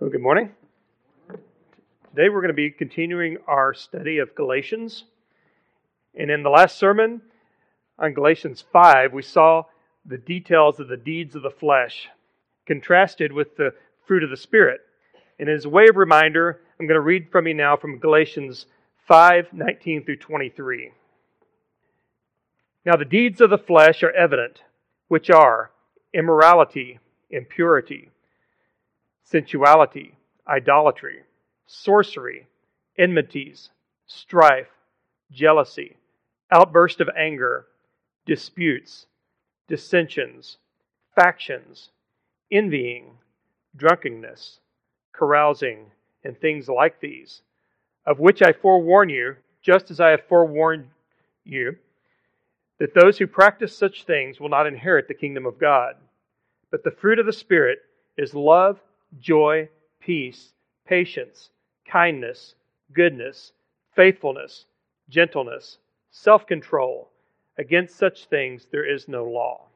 Well, good morning. Today we're going to be continuing our study of Galatians. And in the last sermon on Galatians 5, we saw the details of the deeds of the flesh contrasted with the fruit of the Spirit. And as a way of reminder, I'm going to read from you now from Galatians 5 19 through 23. Now, the deeds of the flesh are evident, which are immorality, impurity sensuality, idolatry, sorcery, enmities, strife, jealousy, outburst of anger, disputes, dissensions, factions, envying, drunkenness, carousing, and things like these, of which I forewarn you, just as I have forewarned you, that those who practice such things will not inherit the kingdom of God. But the fruit of the Spirit is love joy, peace, patience, kindness, goodness, faithfulness, gentleness, self control. Against such things there is no law.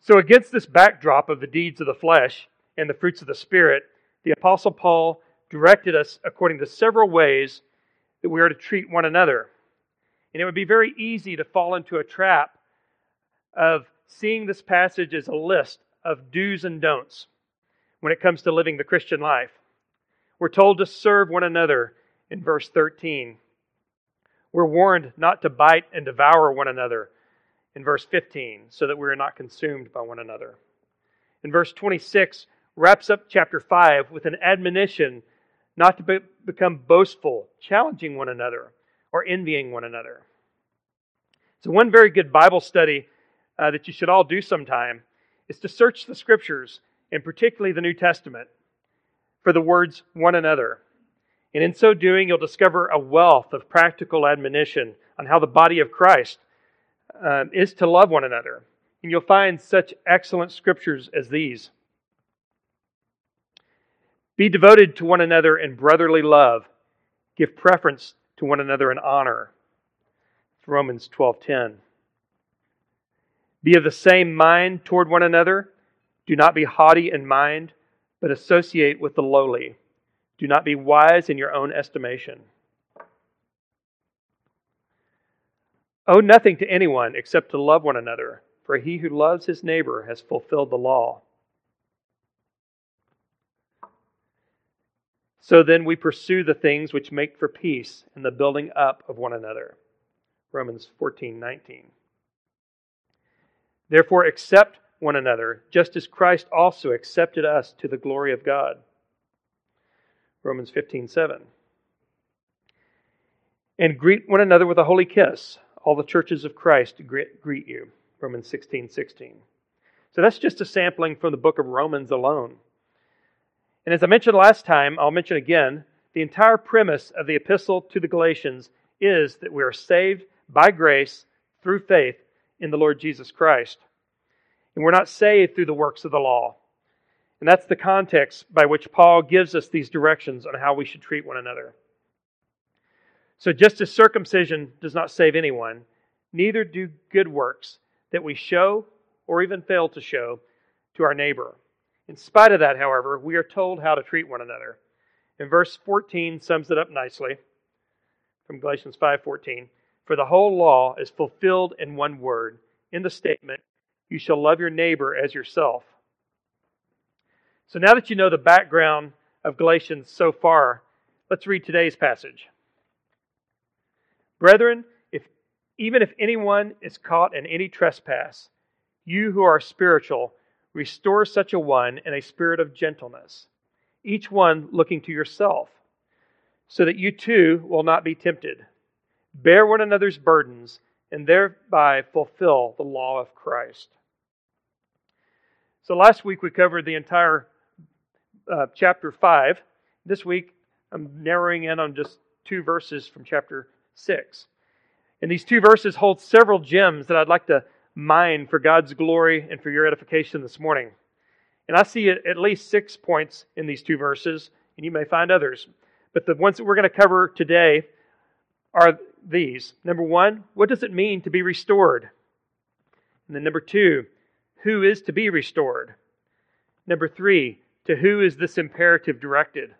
So, against this backdrop of the deeds of the flesh and the fruits of the Spirit, the Apostle Paul directed us according to several ways that we are to treat one another. And it would be very easy to fall into a trap of seeing this passage as a list of do's and don'ts when it comes to living the Christian life. We're told to serve one another in verse 13. We're warned not to bite and devour one another in verse 15, so that we are not consumed by one another. In verse 26, wraps up chapter 5 with an admonition not to be, become boastful, challenging one another, or envying one another. So, one very good Bible study uh, that you should all do sometime is to search the scriptures, and particularly the New Testament, for the words one another. And in so doing, you'll discover a wealth of practical admonition on how the body of Christ um, is to love one another. And you'll find such excellent scriptures as these. Be devoted to one another in brotherly love. Give preference to one another in honor. Romans 12:10. Be of the same mind toward one another. Do not be haughty in mind, but associate with the lowly. Do not be wise in your own estimation. Owe nothing to anyone except to love one another, for he who loves his neighbor has fulfilled the law. So then we pursue the things which make for peace and the building up of one another. Romans 14 19. Therefore, accept one another, just as Christ also accepted us to the glory of God. Romans 15 7. And greet one another with a holy kiss. All the churches of Christ greet you. Romans 16 16. So that's just a sampling from the book of Romans alone. And as I mentioned last time, I'll mention again the entire premise of the epistle to the Galatians is that we are saved by grace through faith in the Lord Jesus Christ. And we're not saved through the works of the law. And that's the context by which Paul gives us these directions on how we should treat one another. So, just as circumcision does not save anyone, neither do good works that we show or even fail to show to our neighbor. In spite of that, however, we are told how to treat one another. And verse 14 sums it up nicely from Galatians 5:14. For the whole law is fulfilled in one word, in the statement, You shall love your neighbor as yourself. So now that you know the background of Galatians so far, let's read today's passage. Brethren, if even if anyone is caught in any trespass, you who are spiritual, restore such a one in a spirit of gentleness, each one looking to yourself, so that you too will not be tempted. Bear one another's burdens, and thereby fulfill the law of Christ. So last week we covered the entire uh, chapter 5. This week I'm narrowing in on just two verses from chapter 6. And these two verses hold several gems that I'd like to mine for God's glory and for your edification this morning. And I see at least six points in these two verses, and you may find others. But the ones that we're going to cover today are these. Number one, what does it mean to be restored? And then number two, who is to be restored? Number three, To who is this imperative directed?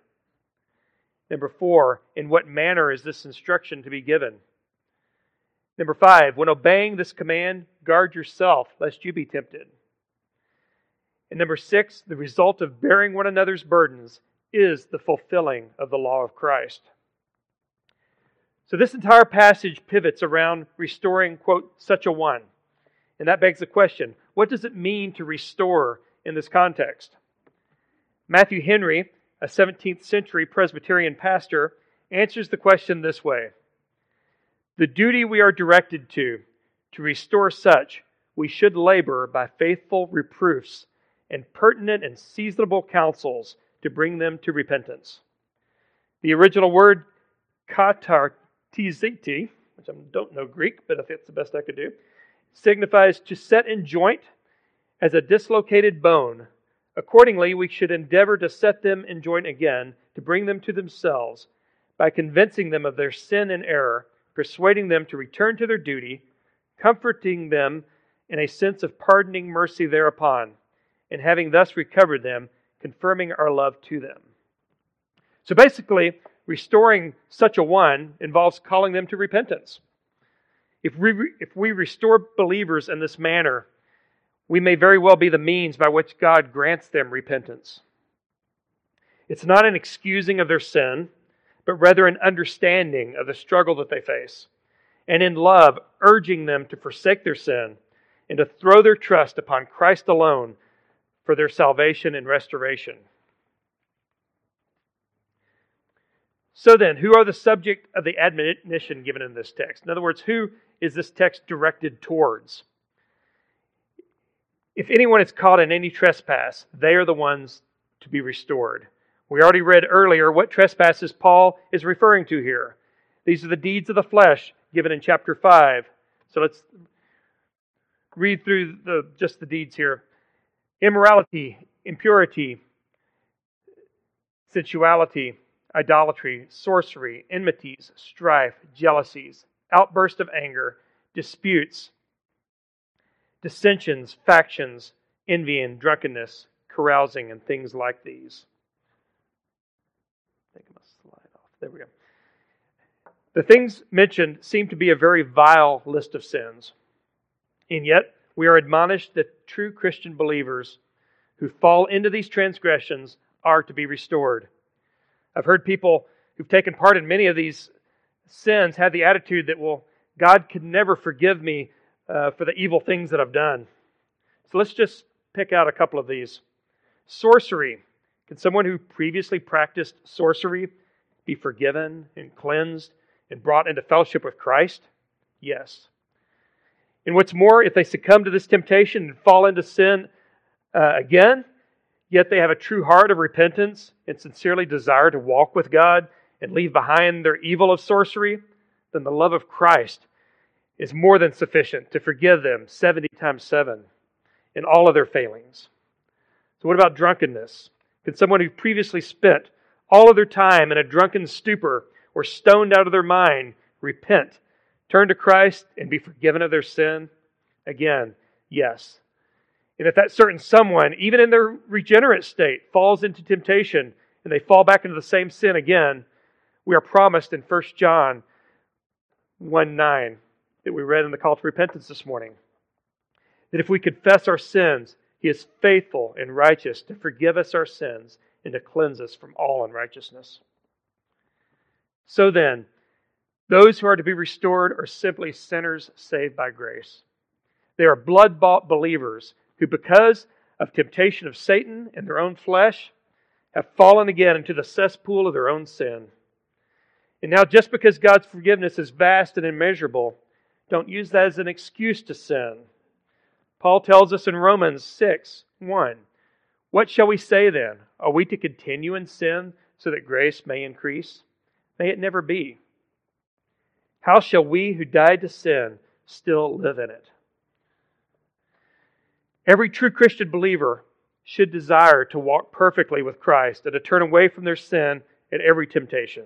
Number four, in what manner is this instruction to be given? Number five, when obeying this command, guard yourself lest you be tempted. And number six, the result of bearing one another's burdens is the fulfilling of the law of Christ. So this entire passage pivots around restoring, quote, such a one. And that begs the question what does it mean to restore in this context? Matthew Henry, a 17th century Presbyterian pastor, answers the question this way The duty we are directed to, to restore such, we should labor by faithful reproofs and pertinent and seasonable counsels to bring them to repentance. The original word katartiziti, which I don't know Greek, but I think it's the best I could do, signifies to set in joint as a dislocated bone. Accordingly, we should endeavor to set them in joint again, to bring them to themselves, by convincing them of their sin and error, persuading them to return to their duty, comforting them in a sense of pardoning mercy thereupon, and having thus recovered them, confirming our love to them. So basically, restoring such a one involves calling them to repentance. If we, if we restore believers in this manner, we may very well be the means by which God grants them repentance. It's not an excusing of their sin, but rather an understanding of the struggle that they face, and in love, urging them to forsake their sin and to throw their trust upon Christ alone for their salvation and restoration. So then, who are the subject of the admonition given in this text? In other words, who is this text directed towards? If anyone is caught in any trespass, they are the ones to be restored. We already read earlier what trespasses Paul is referring to here. These are the deeds of the flesh given in chapter 5. So let's read through the, just the deeds here immorality, impurity, sensuality idolatry, sorcery, enmities, strife, jealousies, outburst of anger, disputes, dissensions, factions, envy and drunkenness, carousing, and things like these. Slide off. There we go. The things mentioned seem to be a very vile list of sins. And yet, we are admonished that true Christian believers who fall into these transgressions are to be restored. I've heard people who've taken part in many of these sins have the attitude that, well, God could never forgive me uh, for the evil things that I've done. So let's just pick out a couple of these. Sorcery. Can someone who previously practiced sorcery be forgiven and cleansed and brought into fellowship with Christ? Yes. And what's more, if they succumb to this temptation and fall into sin uh, again, yet they have a true heart of repentance and sincerely desire to walk with God and leave behind their evil of sorcery, then the love of Christ is more than sufficient to forgive them 70 times 7 in all of their failings. So, what about drunkenness? Can someone who previously spent all of their time in a drunken stupor or stoned out of their mind repent, turn to Christ, and be forgiven of their sin? Again, yes. And if that certain someone, even in their regenerate state, falls into temptation and they fall back into the same sin again, we are promised in 1 John 1 9 that we read in the call to repentance this morning that if we confess our sins, he is faithful and righteous to forgive us our sins and to cleanse us from all unrighteousness. So then, those who are to be restored are simply sinners saved by grace. They are blood bought believers who, because of temptation of Satan and their own flesh, have fallen again into the cesspool of their own sin. And now, just because God's forgiveness is vast and immeasurable, don't use that as an excuse to sin. Paul tells us in Romans 6 1 What shall we say then? Are we to continue in sin so that grace may increase? May it never be. How shall we who died to sin still live in it? Every true Christian believer should desire to walk perfectly with Christ and to turn away from their sin at every temptation.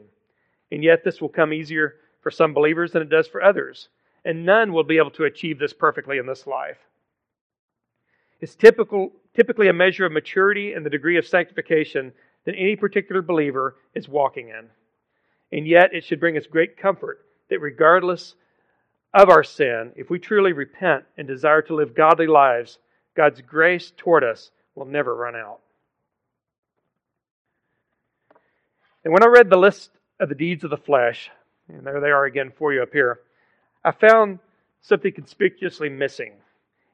And yet, this will come easier for some believers than it does for others. And none will be able to achieve this perfectly in this life. It's typical typically a measure of maturity and the degree of sanctification that any particular believer is walking in. And yet, it should bring us great comfort that regardless of our sin, if we truly repent and desire to live godly lives, God's grace toward us will never run out. And when I read the list of the deeds of the flesh, and there they are again for you up here, I found something conspicuously missing,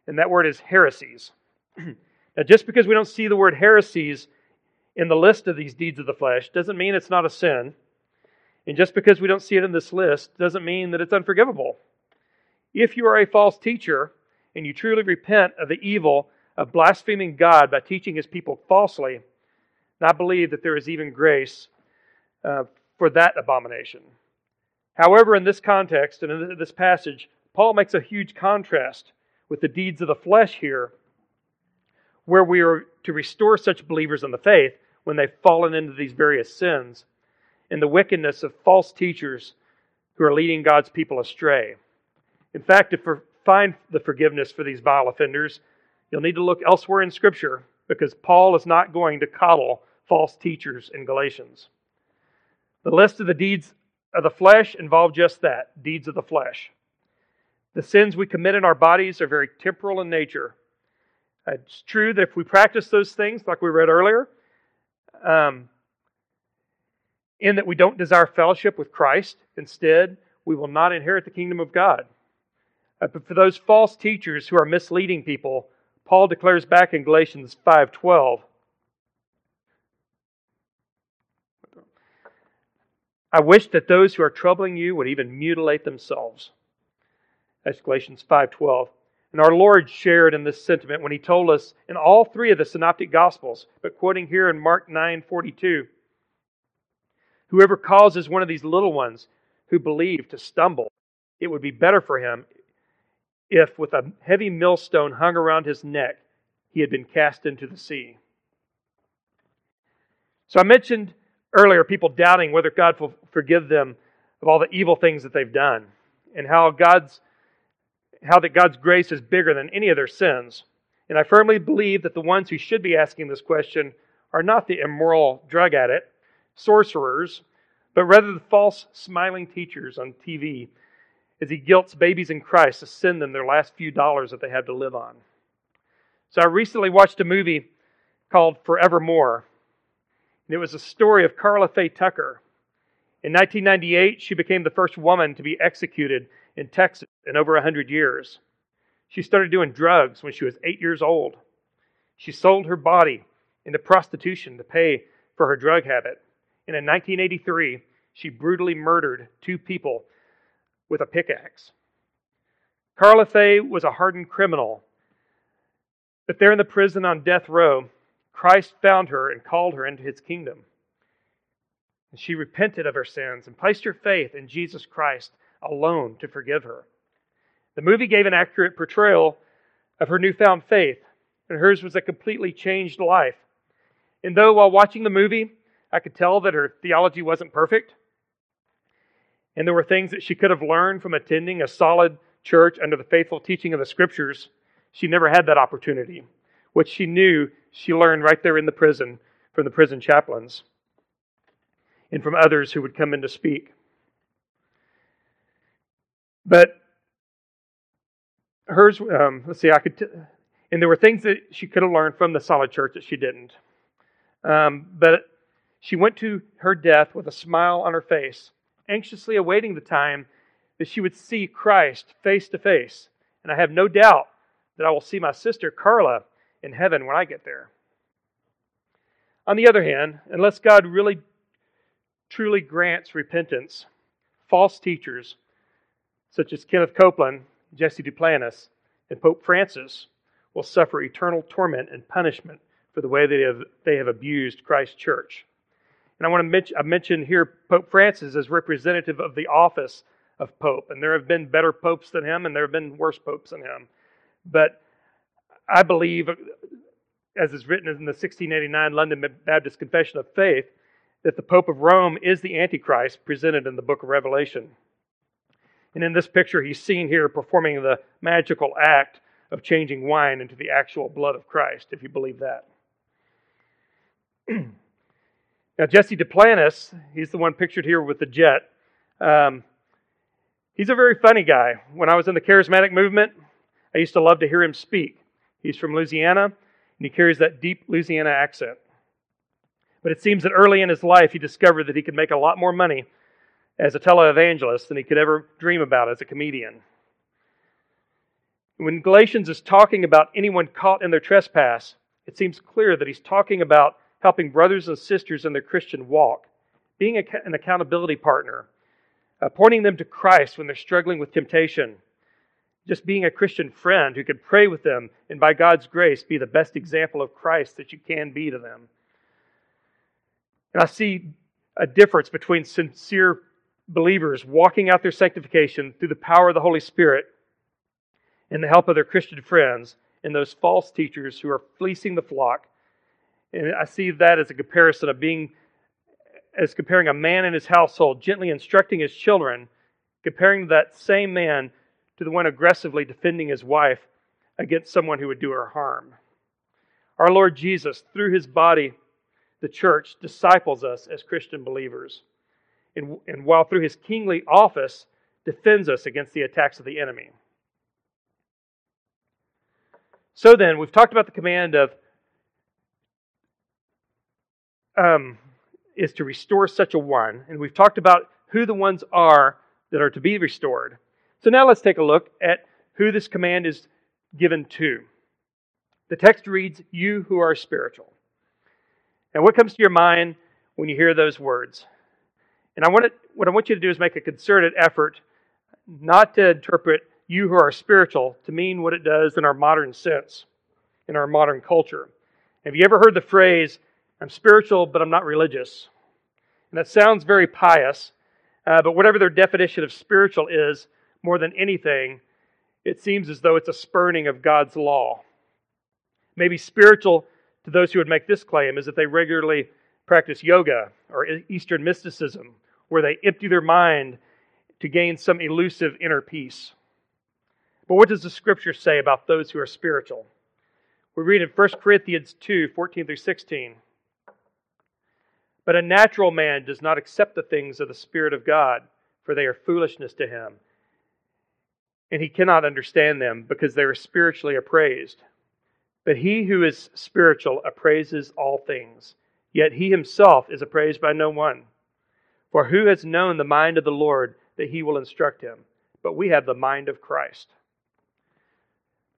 and that word is heresies. now, just because we don't see the word heresies in the list of these deeds of the flesh doesn't mean it's not a sin. And just because we don't see it in this list doesn't mean that it's unforgivable. If you are a false teacher and you truly repent of the evil of blaspheming God by teaching his people falsely, I believe that there is even grace uh, for that abomination. However, in this context and in this passage, Paul makes a huge contrast with the deeds of the flesh here, where we are to restore such believers in the faith when they've fallen into these various sins and the wickedness of false teachers who are leading God's people astray. In fact, to find the forgiveness for these vile offenders, you'll need to look elsewhere in Scripture because Paul is not going to coddle false teachers in Galatians. The list of the deeds of the flesh involve just that deeds of the flesh. The sins we commit in our bodies are very temporal in nature. It's true that if we practice those things, like we read earlier, um, in that we don't desire fellowship with Christ. Instead, we will not inherit the kingdom of God. Uh, but for those false teachers who are misleading people, Paul declares back in Galatians 5:12, I wish that those who are troubling you would even mutilate themselves. That's Galatians 5:12. And our Lord shared in this sentiment when he told us in all three of the synoptic gospels, but quoting here in Mark 9:42, Whoever causes one of these little ones who believe to stumble, it would be better for him if, with a heavy millstone hung around his neck, he had been cast into the sea. So I mentioned earlier people doubting whether God will forgive them of all the evil things that they've done and how God's how that God's grace is bigger than any of their sins. And I firmly believe that the ones who should be asking this question are not the immoral drug addict sorcerers, but rather the false smiling teachers on TV as he guilts babies in Christ to send them their last few dollars that they have to live on. So I recently watched a movie called Forevermore, and it was a story of Karla Faye Tucker. In 1998, she became the first woman to be executed in Texas in over 100 years. She started doing drugs when she was eight years old. She sold her body into prostitution to pay for her drug habit. And in 1983, she brutally murdered two people with a pickaxe. Karla Faye was a hardened criminal. But there in the prison on death row, Christ found her and called her into his kingdom. And she repented of her sins and placed her faith in Jesus Christ alone to forgive her. The movie gave an accurate portrayal of her newfound faith, and hers was a completely changed life. And though while watching the movie, I could tell that her theology wasn't perfect. And there were things that she could have learned from attending a solid church under the faithful teaching of the scriptures. She never had that opportunity. What she knew, she learned right there in the prison from the prison chaplains and from others who would come in to speak. But hers, um, let's see, I could, t- and there were things that she could have learned from the solid church that she didn't. Um, but she went to her death with a smile on her face, anxiously awaiting the time that she would see Christ face to face. And I have no doubt that I will see my sister Karla in heaven when I get there. On the other hand, unless God really truly grants repentance, false teachers such as Kenneth Copeland, Jesse Duplantis, and Pope Francis will suffer eternal torment and punishment for the way they have, they have abused Christ's church. And I want to mention, I mentioned here Pope Francis as representative of the office of Pope. And there have been better popes than him, and there have been worse popes than him. But I believe, as is written in the 1689 London Baptist Confession of Faith, that the Pope of Rome is the Antichrist presented in the book of Revelation. And in this picture, he's seen here performing the magical act of changing wine into the actual blood of Christ, if you believe that. now, Jesse Duplantis, he's the one pictured here with the jet. Um, he's a very funny guy. When I was in the charismatic movement, I used to love to hear him speak. He's from Louisiana, and he carries that deep Louisiana accent. But it seems that early in his life, he discovered that he could make a lot more money as a televangelist than he could ever dream about as a comedian. When Galatians is talking about anyone caught in their trespass, it seems clear that he's talking about helping brothers and sisters in their Christian walk, being an accountability partner, uh, pointing them to Christ when they're struggling with temptation, just being a Christian friend who can pray with them and by God's grace be the best example of Christ that you can be to them. And I see a difference between sincere believers walking out their sanctification through the power of the Holy Spirit and the help of their Christian friends and those false teachers who are fleecing the flock. And I see that as a comparison of being, as comparing a man in his household gently instructing his children, comparing that same man to the one aggressively defending his wife against someone who would do her harm. Our Lord Jesus, through his body, the church, disciples us as Christian believers. And, and while through his kingly office, defends us against the attacks of the enemy. So then, we've talked about the command of um, is to restore such a one, and we've talked about who the ones are that are to be restored. So now let's take a look at who this command is given to. The text reads, "You who are spiritual." And what comes to your mind when you hear those words? And I want to, what I want you to do is make a concerted effort not to interpret you who are spiritual to mean what it does in our modern sense, in our modern culture. Have you ever heard the phrase, I'm spiritual, but I'm not religious? And that sounds very pious, uh, but whatever their definition of spiritual is, more than anything, it seems as though it's a spurning of God's law. Maybe spiritual to those who would make this claim is that they regularly practice yoga or Eastern mysticism, where they empty their mind to gain some elusive inner peace. But what does the scripture say about those who are spiritual? We read in 1 Corinthians 2 14 through 16. But a natural man does not accept the things of the Spirit of God, for they are foolishness to him. And he cannot understand them because they are spiritually appraised. But he who is spiritual appraises all things, yet he himself is appraised by no one. For who has known the mind of the Lord that he will instruct him? But we have the mind of Christ.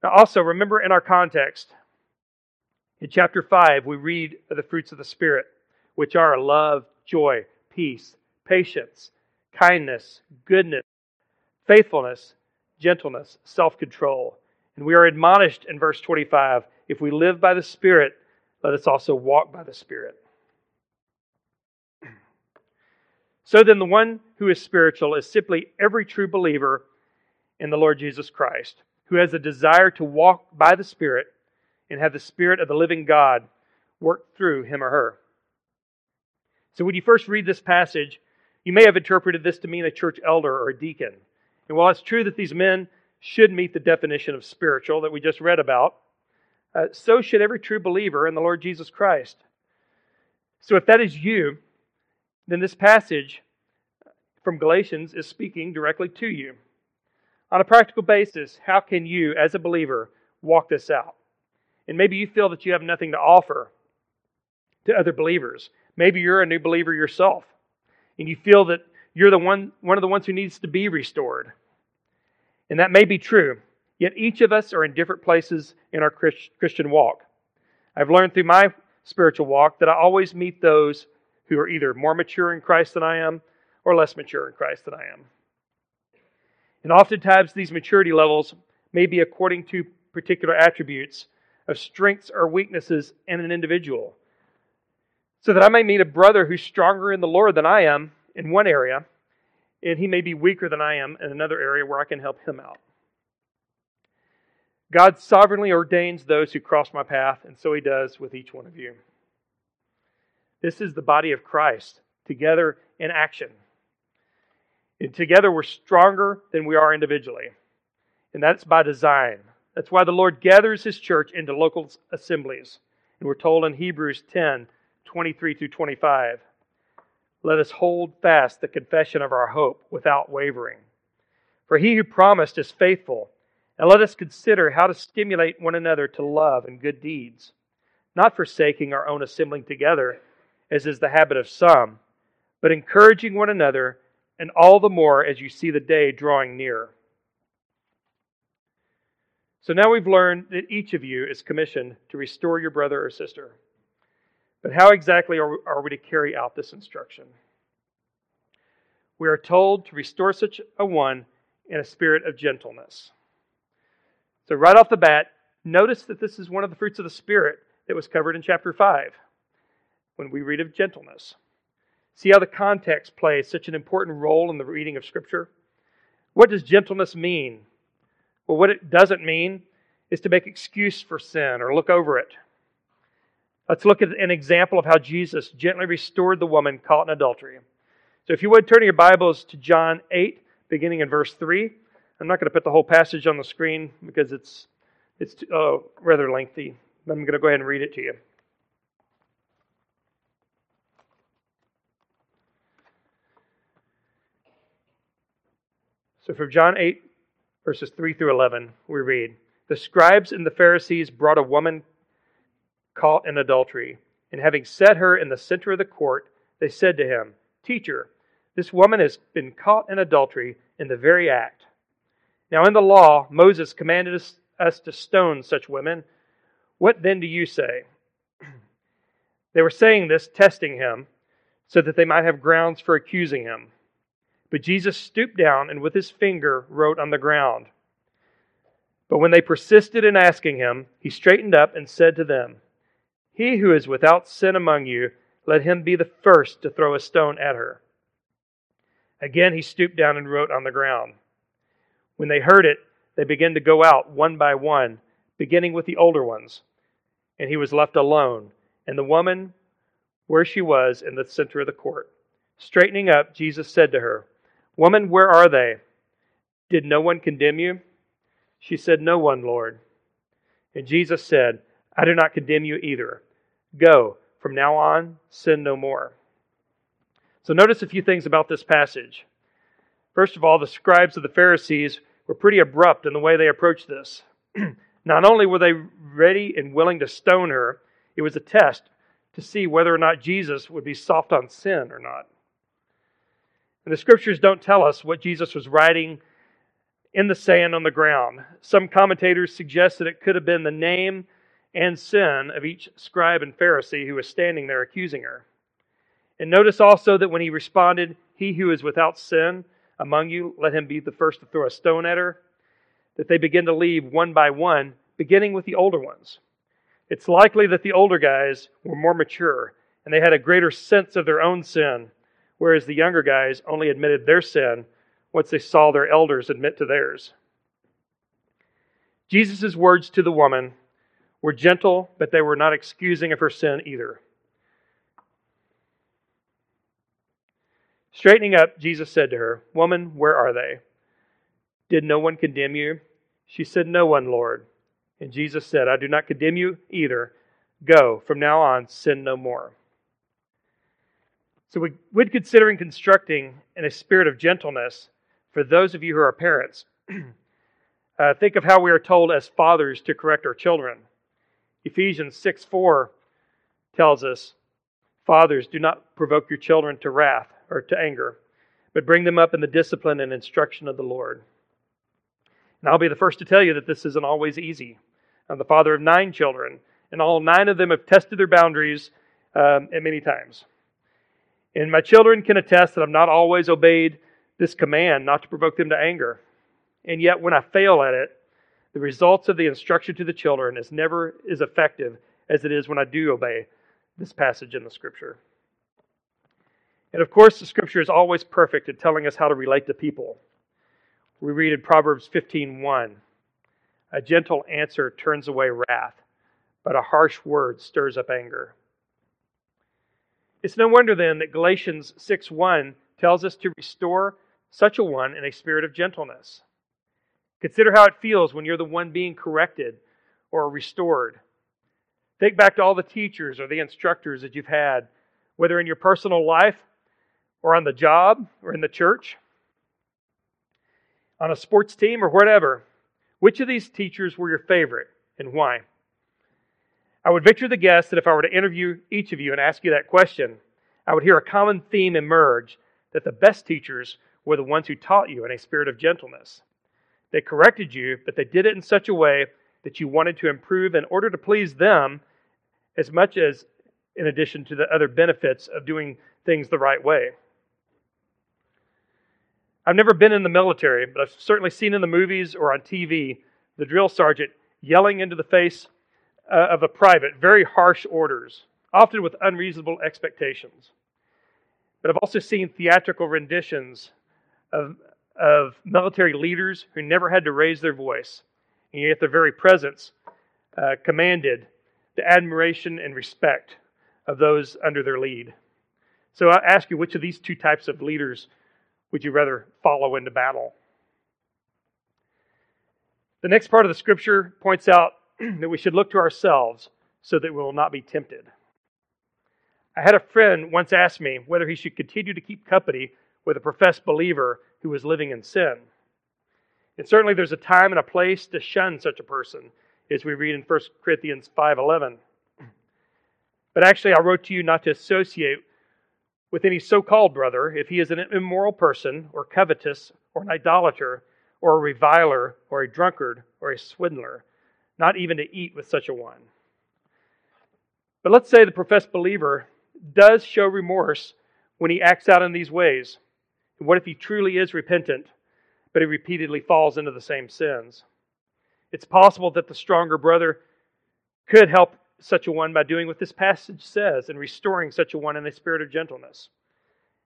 Now, also, remember in our context, in chapter 5, we read of the fruits of the Spirit, which are love, joy, peace, patience, kindness, goodness, faithfulness, gentleness, self control. And we are admonished in verse 25 if we live by the Spirit, let us also walk by the Spirit. So then, the one who is spiritual is simply every true believer in the Lord Jesus Christ who has a desire to walk by the Spirit and have the Spirit of the living God work through him or her. So, when you first read this passage, you may have interpreted this to mean a church elder or a deacon. And while it's true that these men should meet the definition of spiritual that we just read about, uh, so should every true believer in the Lord Jesus Christ. So, if that is you, then this passage from Galatians is speaking directly to you. On a practical basis, how can you, as a believer, walk this out? And maybe you feel that you have nothing to offer to other believers. Maybe you're a new believer yourself, and you feel that you're the one, one of the ones who needs to be restored. And that may be true, yet each of us are in different places in our Christian walk. I've learned through my spiritual walk that I always meet those who are either more mature in Christ than I am or less mature in Christ than I am. And oftentimes, these maturity levels may be according to particular attributes of strengths or weaknesses in an individual. So that I may meet a brother who's stronger in the Lord than I am in one area, and he may be weaker than I am in another area where I can help him out. God sovereignly ordains those who cross my path, and so he does with each one of you. This is the body of Christ, together in action. And together we're stronger than we are individually. And that's by design. That's why the Lord gathers his church into local assemblies. And we're told in Hebrews 10 23 through 25 let us hold fast the confession of our hope without wavering. For he who promised is faithful, and let us consider how to stimulate one another to love and good deeds, not forsaking our own assembling together, as is the habit of some, but encouraging one another, and all the more as you see the day drawing near. So now we've learned that each of you is commissioned to restore your brother or sister. But how exactly are we to carry out this instruction? We are told to restore such a one in a spirit of gentleness. So, right off the bat, notice that this is one of the fruits of the Spirit that was covered in chapter 5 when we read of gentleness. See how the context plays such an important role in the reading of Scripture? What does gentleness mean? Well, what it doesn't mean is to make excuse for sin or look over it. Let's look at an example of how Jesus gently restored the woman caught in adultery. So, if you would turn your Bibles to John 8, beginning in verse 3. I'm not going to put the whole passage on the screen because it's, it's uh, rather lengthy. I'm going to go ahead and read it to you. So, from John 8, verses 3 through 11, we read The scribes and the Pharisees brought a woman caught in adultery. And having set her in the center of the court, they said to him, Teacher, this woman has been caught in adultery in the very act. Now, in the law, Moses commanded us, us to stone such women. What then do you say? They were saying this, testing him, so that they might have grounds for accusing him. But Jesus stooped down and with his finger wrote on the ground. But when they persisted in asking him, he straightened up and said to them, he who is without sin among you, let him be the first to throw a stone at her. Again he stooped down and wrote on the ground. When they heard it, they began to go out one by one, beginning with the older ones. And he was left alone, and the woman where she was in the center of the court. Straightening up, Jesus said to her, Woman, where are they? Did no one condemn you? She said, No one, Lord. And Jesus said, I do not condemn you either. Go, from now on, sin no more. So notice a few things about this passage. First of all, the scribes of the Pharisees were pretty abrupt in the way they approached this. not only were they ready and willing to stone her, it was a test to see whether or not Jesus would be soft on sin or not. And the scriptures don't tell us what Jesus was writing in the sand on the ground. Some commentators suggest that it could have been the name and sin of each scribe and Pharisee who was standing there accusing her. And notice also that when he responded, He who is without sin among you, let him be the first to throw a stone at her, that they begin to leave one by one, beginning with the older ones. It's likely that the older guys were more mature and they had a greater sense of their own sin, whereas the younger guys only admitted their sin once they saw their elders admit to theirs. Jesus' words to the woman were gentle, but they were not excusing of her sin either. Straightening up, Jesus said to her, Woman, where are they? Did no one condemn you? She said, No one, Lord. And Jesus said, I do not condemn you either. Go, from now on, sin no more. So, we would consider constructing in a spirit of gentleness for those of you who are parents. uh, think of how we are told as fathers to correct our children. Ephesians 6 4 tells us, Fathers, do not provoke your children to wrath or to anger, but bring them up in the discipline and instruction of the Lord. And I'll be the first to tell you that this isn't always easy. I'm the father of nine children, and all nine of them have tested their boundaries um, at many times. And my children can attest that I've not always obeyed this command not to provoke them to anger. And yet, when I fail at it, the results of the instruction to the children is never as effective as it is when I do obey this passage in the scripture. And of course, the scripture is always perfect at telling us how to relate to people. We read in Proverbs 15:1, "A gentle answer turns away wrath, but a harsh word stirs up anger." It's no wonder then that Galatians 6:1 tells us to restore such a one in a spirit of gentleness. Consider how it feels when you're the one being corrected or restored. Think back to all the teachers or the instructors that you've had, whether in your personal life or on the job or in the church, on a sports team or whatever. Which of these teachers were your favorite and why? I would venture the guess that if I were to interview each of you and ask you that question, I would hear a common theme emerge that the best teachers were the ones who taught you in a spirit of gentleness. They corrected you, but they did it in such a way that you wanted to improve in order to please them as much as in addition to the other benefits of doing things the right way. I've never been in the military, but I've certainly seen in the movies or on TV the drill sergeant yelling into the face uh, of a private very harsh orders, often with unreasonable expectations. But I've also seen theatrical renditions of, of military leaders who never had to raise their voice, and yet their very presence uh, commanded the admiration and respect of those under their lead. So I ask you, which of these two types of leaders would you rather follow into battle? The next part of the scripture points out that we should look to ourselves so that we will not be tempted. I had a friend once ask me whether he should continue to keep company with a professed believer who was living in sin. And certainly there's a time and a place to shun such a person, as we read in 1 Corinthians 5:11. But actually I wrote to you not to associate with any so called brother if he is an immoral person, or covetous, or an idolater, or a reviler, or a drunkard, or a swindler, not even to eat with such a one. But let's say the professed believer does show remorse when he acts out in these ways. What if he truly is repentant, but he repeatedly falls into the same sins? It's possible that the stronger brother could help such a one by doing what this passage says and restoring such a one in a spirit of gentleness.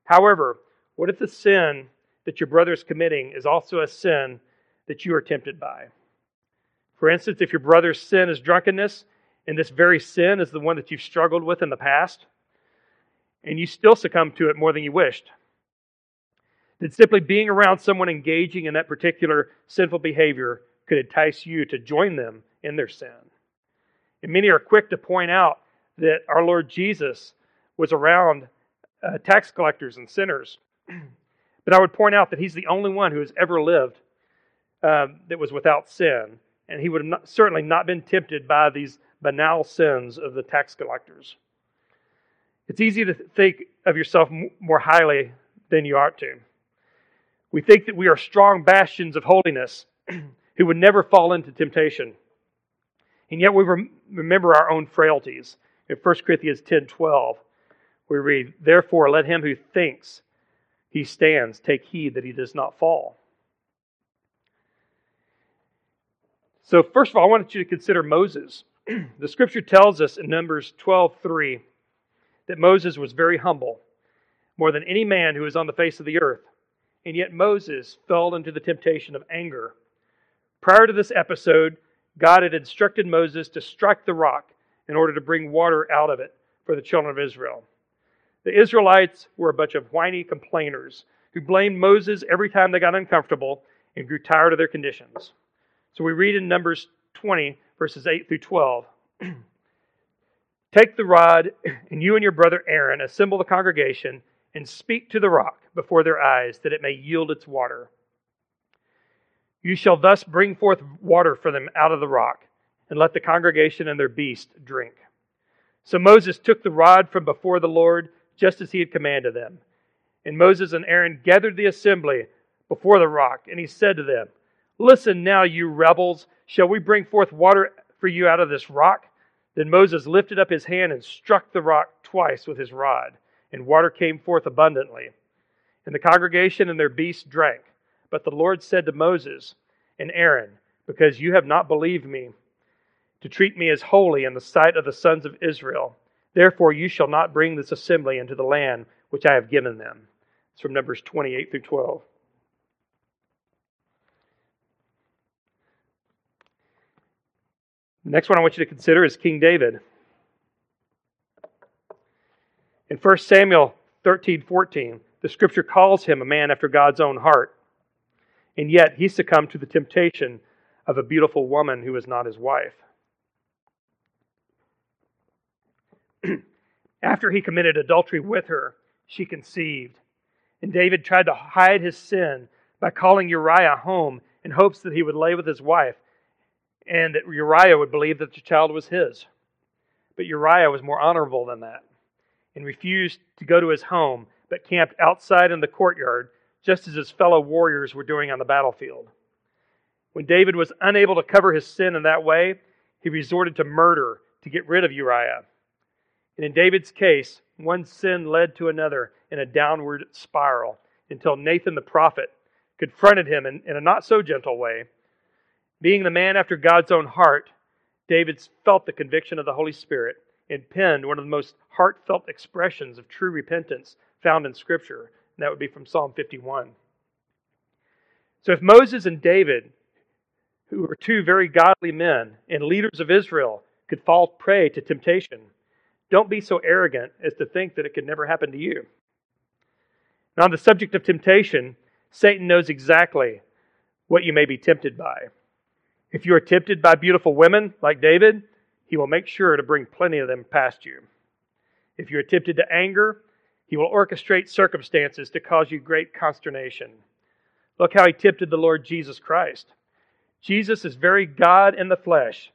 However, what if the sin that your brother is committing is also a sin that you are tempted by? For instance, if your brother's sin is drunkenness, and this very sin is the one that you've struggled with in the past, and you still succumb to it more than you wished, then simply being around someone engaging in that particular sinful behavior could entice you to join them in their sin. And many are quick to point out that our Lord Jesus was around uh, tax collectors and sinners. but I would point out that he's the only one who has ever lived uh, that was without sin. And he would have not, certainly not been tempted by these banal sins of the tax collectors. It's easy to think of yourself more highly than you ought to. We think that we are strong bastions of holiness who would never fall into temptation. And yet we remember our own frailties. In 1 Corinthians 10 12, we read, Therefore, let him who thinks he stands take heed that he does not fall. So, first of all, I wanted you to consider Moses. the scripture tells us in Numbers 12 3 that Moses was very humble, more than any man who is on the face of the earth. And yet Moses fell into the temptation of anger. Prior to this episode, God had instructed Moses to strike the rock in order to bring water out of it for the children of Israel. The Israelites were a bunch of whiny complainers who blamed Moses every time they got uncomfortable and grew tired of their conditions. So we read in Numbers 20, verses 8 through 12. Take the rod, and you and your brother Aaron assemble the congregation and speak to the rock before their eyes that it may yield its water. You shall thus bring forth water for them out of the rock, and let the congregation and their beast drink. So Moses took the rod from before the Lord, just as he had commanded them. And Moses and Aaron gathered the assembly before the rock, and he said to them, Listen now, you rebels, shall we bring forth water for you out of this rock? Then Moses lifted up his hand and struck the rock twice with his rod, and water came forth abundantly. And the congregation and their beasts drank. But the Lord said to Moses and Aaron, Because you have not believed me, to treat me as holy in the sight of the sons of Israel, therefore you shall not bring this assembly into the land which I have given them. It's from Numbers 28 through 12. The next one I want you to consider is King David. In 1 Samuel 13 14, the scripture calls him a man after God's own heart. and yet he succumbed to the temptation of a beautiful woman who was not his wife. After he committed adultery with her, she conceived. And David tried to hide his sin by calling Uriah home in hopes that he would lay with his wife and that Uriah would believe that the child was his. But Uriah was more honorable than that and refused to go to his home, but camped outside in the courtyard, just as his fellow warriors were doing on the battlefield. When David was unable to cover his sin in that way, he resorted to murder to get rid of Uriah. And in David's case, one sin led to another in a downward spiral until Nathan the prophet confronted him in, in a not so gentle way. Being the man after God's own heart, David felt the conviction of the Holy Spirit and penned one of the most heartfelt expressions of true repentance found in Scripture. And that would be from Psalm 51. So if Moses and David, who were two very godly men and leaders of Israel, could fall prey to temptation, don't be so arrogant as to think that it could never happen to you. Now, on the subject of temptation, Satan knows exactly what you may be tempted by. If you are tempted by beautiful women like David, he will make sure to bring plenty of them past you. If you are tempted to anger, he will orchestrate circumstances to cause you great consternation. Look how he tempted the Lord Jesus Christ. Jesus is very God in the flesh.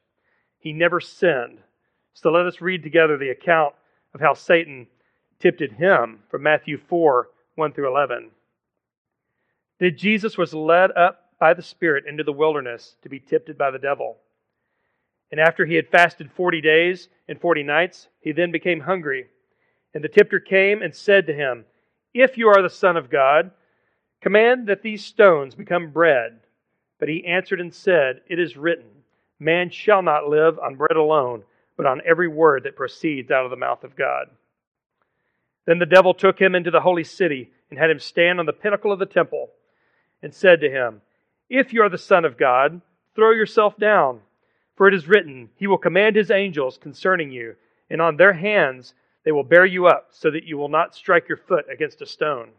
He never sinned. So let us read together the account of how Satan tempted him from Matthew 4 1 through 11. That Jesus was led up by the Spirit into the wilderness to be tempted by the devil. And after he had fasted forty days and forty nights, he then became hungry. And the tempter came and said to him, If you are the Son of God, command that these stones become bread. But he answered and said, It is written, Man shall not live on bread alone, but on every word that proceeds out of the mouth of God. Then the devil took him into the holy city and had him stand on the pinnacle of the temple and said to him, If you are the Son of God, throw yourself down. For it is written, He will command His angels concerning you, and on their hands they will bear you up, so that you will not strike your foot against a stone.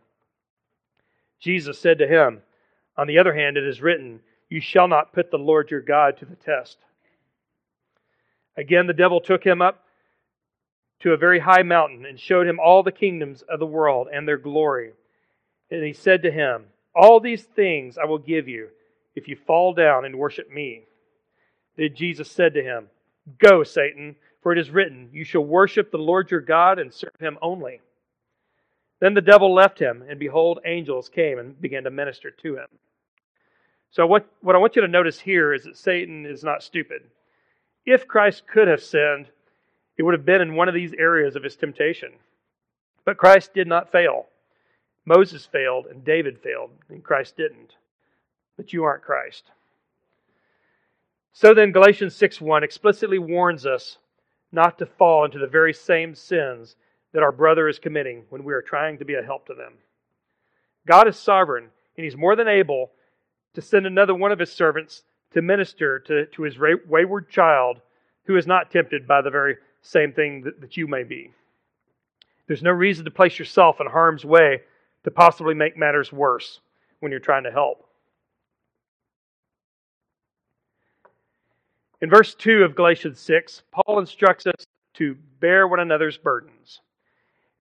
Jesus said to him, On the other hand, it is written, You shall not put the Lord your God to the test. Again, the devil took him up to a very high mountain and showed him all the kingdoms of the world and their glory. And he said to him, All these things I will give you if you fall down and worship me. Then Jesus said to him, Go, Satan, for it is written, You shall worship the Lord your God and serve him only. Then the devil left him, and behold, angels came and began to minister to him. So, what, what I want you to notice here is that Satan is not stupid. If Christ could have sinned, it would have been in one of these areas of his temptation. But Christ did not fail. Moses failed, and David failed, and Christ didn't. But you aren't Christ. So then, Galatians 6 1 explicitly warns us not to fall into the very same sins that our brother is committing when we are trying to be a help to them. God is sovereign, and He's more than able to send another one of His servants to minister to, to His wayward child who is not tempted by the very same thing that, that you may be. There's no reason to place yourself in harm's way to possibly make matters worse when you're trying to help. In verse 2 of Galatians 6, Paul instructs us to bear one another's burdens.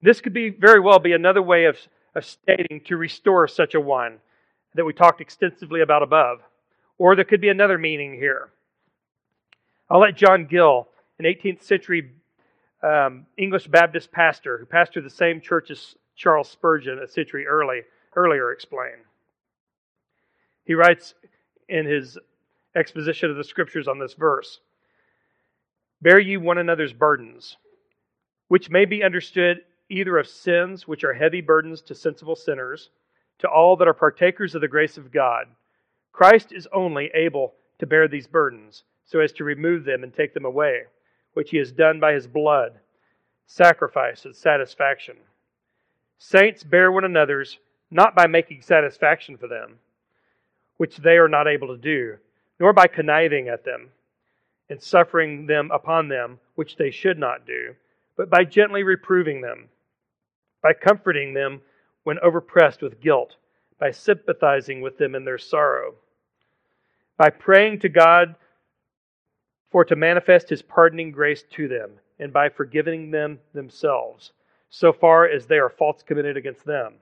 This could be very well be another way of, of stating to restore such a one that we talked extensively about above. Or there could be another meaning here. I'll let John Gill, an 18th century um, English Baptist pastor who pastored the same church as Charles Spurgeon a century early, earlier, explain. He writes in his exposition of the scriptures on this verse. Bear ye one another's burdens, which may be understood either of sins, which are heavy burdens to sensible sinners, to all that are partakers of the grace of God. Christ is only able to bear these burdens, so as to remove them and take them away, which he has done by his blood, sacrifice and satisfaction. Saints bear one another's, not by making satisfaction for them, which they are not able to do nor by conniving at them and suffering them upon them, which they should not do, but by gently reproving them, by comforting them when overpressed with guilt, by sympathizing with them in their sorrow, by praying to God for to manifest his pardoning grace to them, and by forgiving them themselves, so far as they are faults committed against them.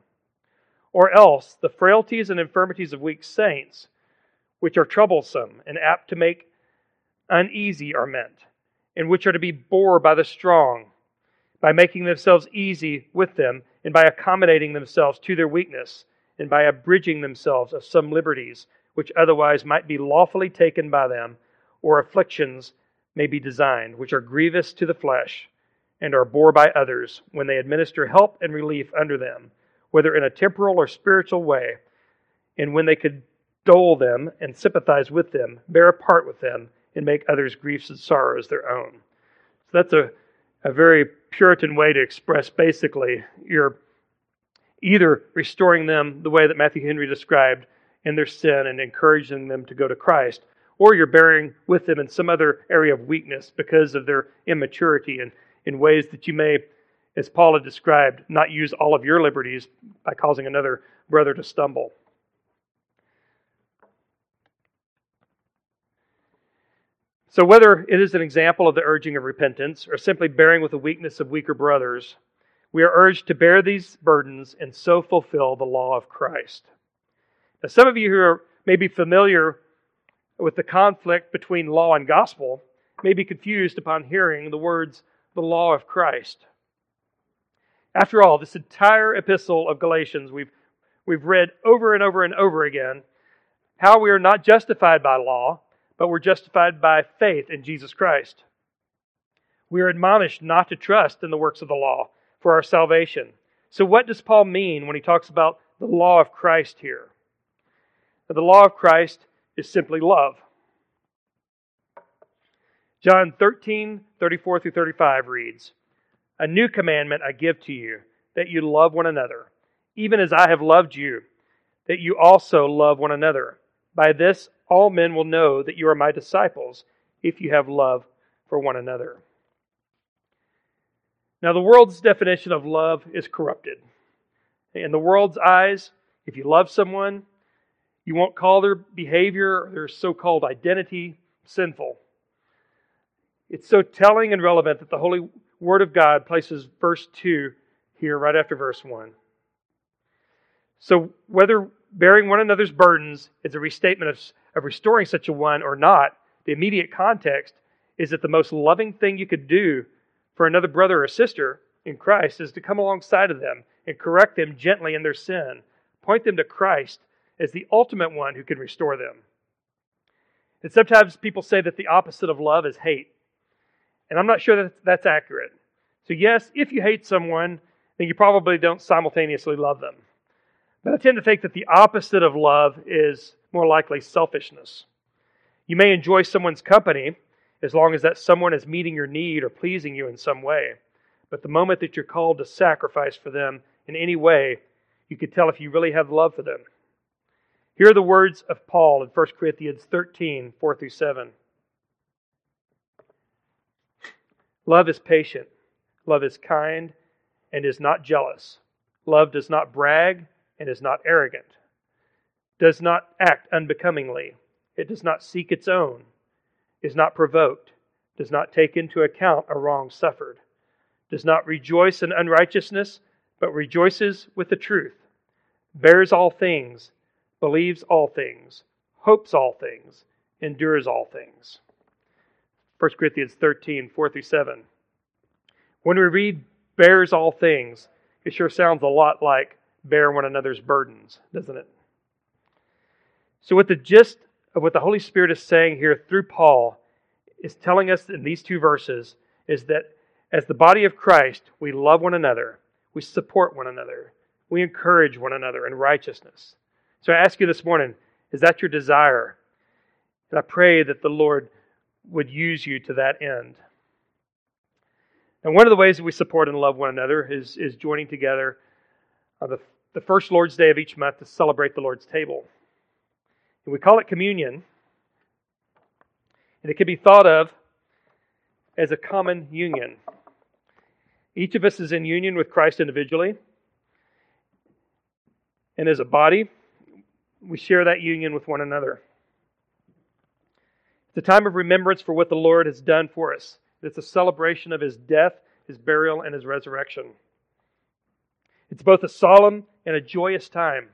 Or else the frailties and infirmities of weak saints, which are troublesome and apt to make uneasy, are meant, and which are to be bore by the strong, by making themselves easy with them, and by accommodating themselves to their weakness, and by abridging themselves of some liberties which otherwise might be lawfully taken by them or afflictions may be designed, which are grievous to the flesh, and are bore by others when they administer help and relief under them, whether in a temporal or spiritual way, and when they could dole them and sympathize with them, bear a part with them, and make others' griefs and sorrows their own. So that's a, a very Puritan way to express basically you're either restoring them the way that Matthew Henry described in their sin and encouraging them to go to Christ, or you're bearing with them in some other area of weakness because of their immaturity and in ways that you may, as Paul had described, not use all of your liberties by causing another brother to stumble. So, whether it is an example of the urging of repentance or simply bearing with the weakness of weaker brothers, we are urged to bear these burdens and so fulfill the law of Christ. Now, some of you who are maybe familiar with the conflict between law and gospel may be confused upon hearing the words, the law of Christ. After all, this entire epistle of Galatians we've, we've read over and over and over again how we are not justified by law, but we're justified by faith in Jesus Christ. We are admonished not to trust in the works of the law for our salvation. So, what does Paul mean when he talks about the law of Christ here? The law of Christ is simply love. John 13, 34 through 35 reads, A new commandment I give to you, that you love one another, even as I have loved you, that you also love one another. By this all men will know that you are my disciples, if you have love for one another. Now, the world's definition of love is corrupted. In the world's eyes, if you love someone, you won't call their behavior, or their so called identity, sinful. It's so telling and relevant that the Holy Word of God places verse 2 here right after verse 1. So, whether bearing one another's burdens is a restatement of, of restoring such a one or not, the immediate context is that the most loving thing you could do for another brother or sister in Christ is to come alongside of them and correct them gently in their sin, point them to Christ, as the ultimate one who can restore them. And sometimes people say that the opposite of love is hate. And I'm not sure that that's accurate. So, yes, if you hate someone, then you probably don't simultaneously love them. But I tend to think that the opposite of love is more likely selfishness. You may enjoy someone's company as long as that someone is meeting your need or pleasing you in some way. But the moment that you're called to sacrifice for them in any way, you could tell if you really have love for them. Here are the words of Paul in 1 Corinthians 13 4 through 7. Love is patient, love is kind, and is not jealous. Love does not brag and is not arrogant, does not act unbecomingly, it does not seek its own, is not provoked, does not take into account a wrong suffered, does not rejoice in unrighteousness, but rejoices with the truth, bears all things believes all things, hopes all things, endures all things. 1 Corinthians 13, 4 through 7. When we read bears all things, it sure sounds a lot like bear one another's burdens, doesn't it? So, what the gist of what the Holy Spirit is saying here through Paul is telling us in these two verses is that as the body of Christ, we love one another, we support one another, we encourage one another in righteousness. So I ask you this morning is that your desire? And I pray that the Lord would use you to that end. And one of the ways that we support and love one another is, is joining together on the, the first Lord's Day of each month to celebrate the Lord's table. We call it communion. And it can be thought of as a common union. Each of us is in union with Christ individually and as a body we share that union with one another. It's a time of remembrance for what the Lord has done for us. It's a celebration of his death, his burial, and his resurrection. It's both a solemn and a joyous time.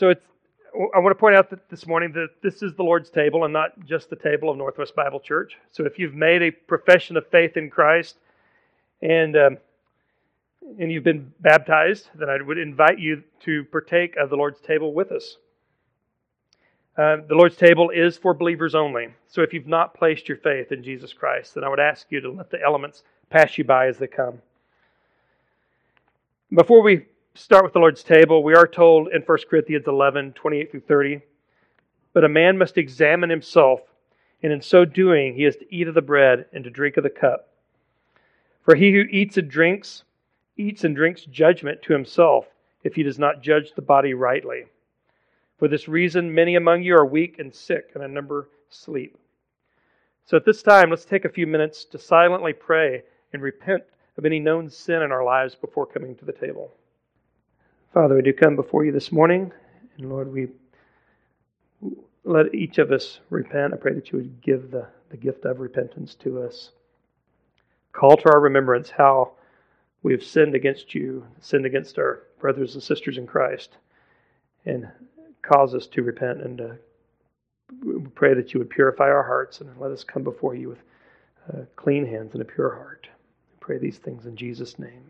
So it's I want to point out that this morning that this is the Lord's table and not just the table of Northwest Bible Church. So if you've made a profession of faith in Christ and um, and you've been baptized, then I would invite you to partake of the Lord's table with us. Uh, the Lord's table is for believers only. So if you've not placed your faith in Jesus Christ, then I would ask you to let the elements pass you by as they come. Before we start with the Lord's table, we are told in 1 Corinthians 11 28 through 30, but a man must examine himself, and in so doing, he is to eat of the bread and to drink of the cup. For he who eats and drinks, eats and drinks judgment to himself, if he does not judge the body rightly. For this reason, many among you are weak and sick, and a number sleep. So at this time, let's take a few minutes to silently pray and repent of any known sin in our lives before coming to the table. Father, we do come before you this morning, and Lord, we let each of us repent. I pray that you would give the, the gift of repentance to us. Call to our remembrance how we have sinned against you, sinned against our brothers and sisters in Christ, and cause us to repent and uh, we pray that you would purify our hearts and let us come before you with uh, clean hands and a pure heart. We pray these things in Jesus' name.